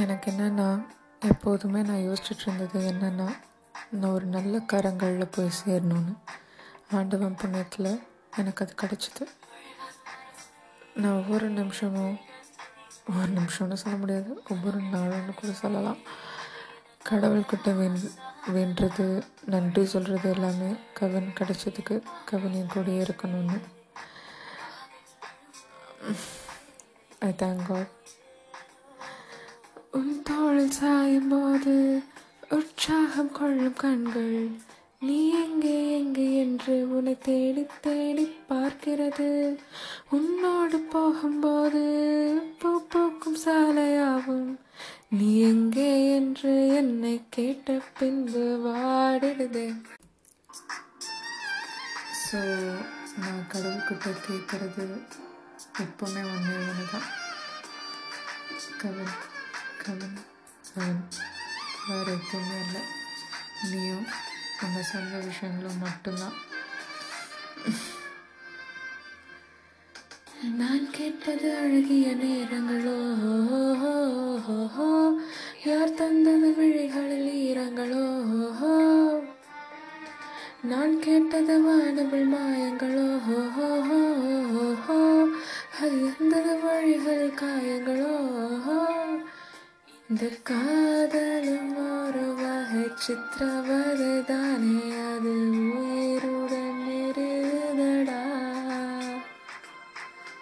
எனக்கு என்னென்னா எப்போதுமே நான் யோசிச்சுட்டு இருந்தது என்னென்னா நான் ஒரு நல்ல கரங்களில் போய் சேரணும்னு. ஆண்டவன் புண்ணியத்தில் எனக்கு அது கிடச்சிது. நான் ஒவ்வொரு நிமிஷமும் ஒரு நிமிஷம்னு சொல்ல முடியாது ஒவ்வொரு நாளும்னு கூட சொல்லலாம். கடவுள்கிட்ட வேண் வேண்டுறது நன்றி சொல்கிறது எல்லாமே கவின் கிடைச்சதுக்கு கவின் என் கூடயே இருக்கணும்னு. ஐ தேங்க் காட் உன் சாயும் போது உற்சாகம் கொள்ளும் கண்கள். நீ எங்கே எங்கே என்று உன்னை தேடி தேடி பார்க்கிறது. உன்னோடு போகும்போது பூ பூக்கும் சாலையாகும். நீ எங்கே என்று என்னை கேட்ட பின்பு வாடிடுதே. ஸோ நான் கடவுள்கிட்ட கேட்குறது எப்போவுமே ஒன்றே ஒன்று தான் கவன் கவன் கவன் வேறு எதுவுமே இல்லை நீயும் நம்ம சொந்த விஷயங்களும் மட்டும்தான். நான் கேட்பது அழகிய நேரங்களோ? யார் தந்தது விழிகளில் ஈரங்களோ? நான் கேட்டது வானவில் மாயங்களோ? அது இருந்தது வழிகள் காயங்களோ? இந்த காதலும் ஒரு வகை சித்திரவதை தானே அது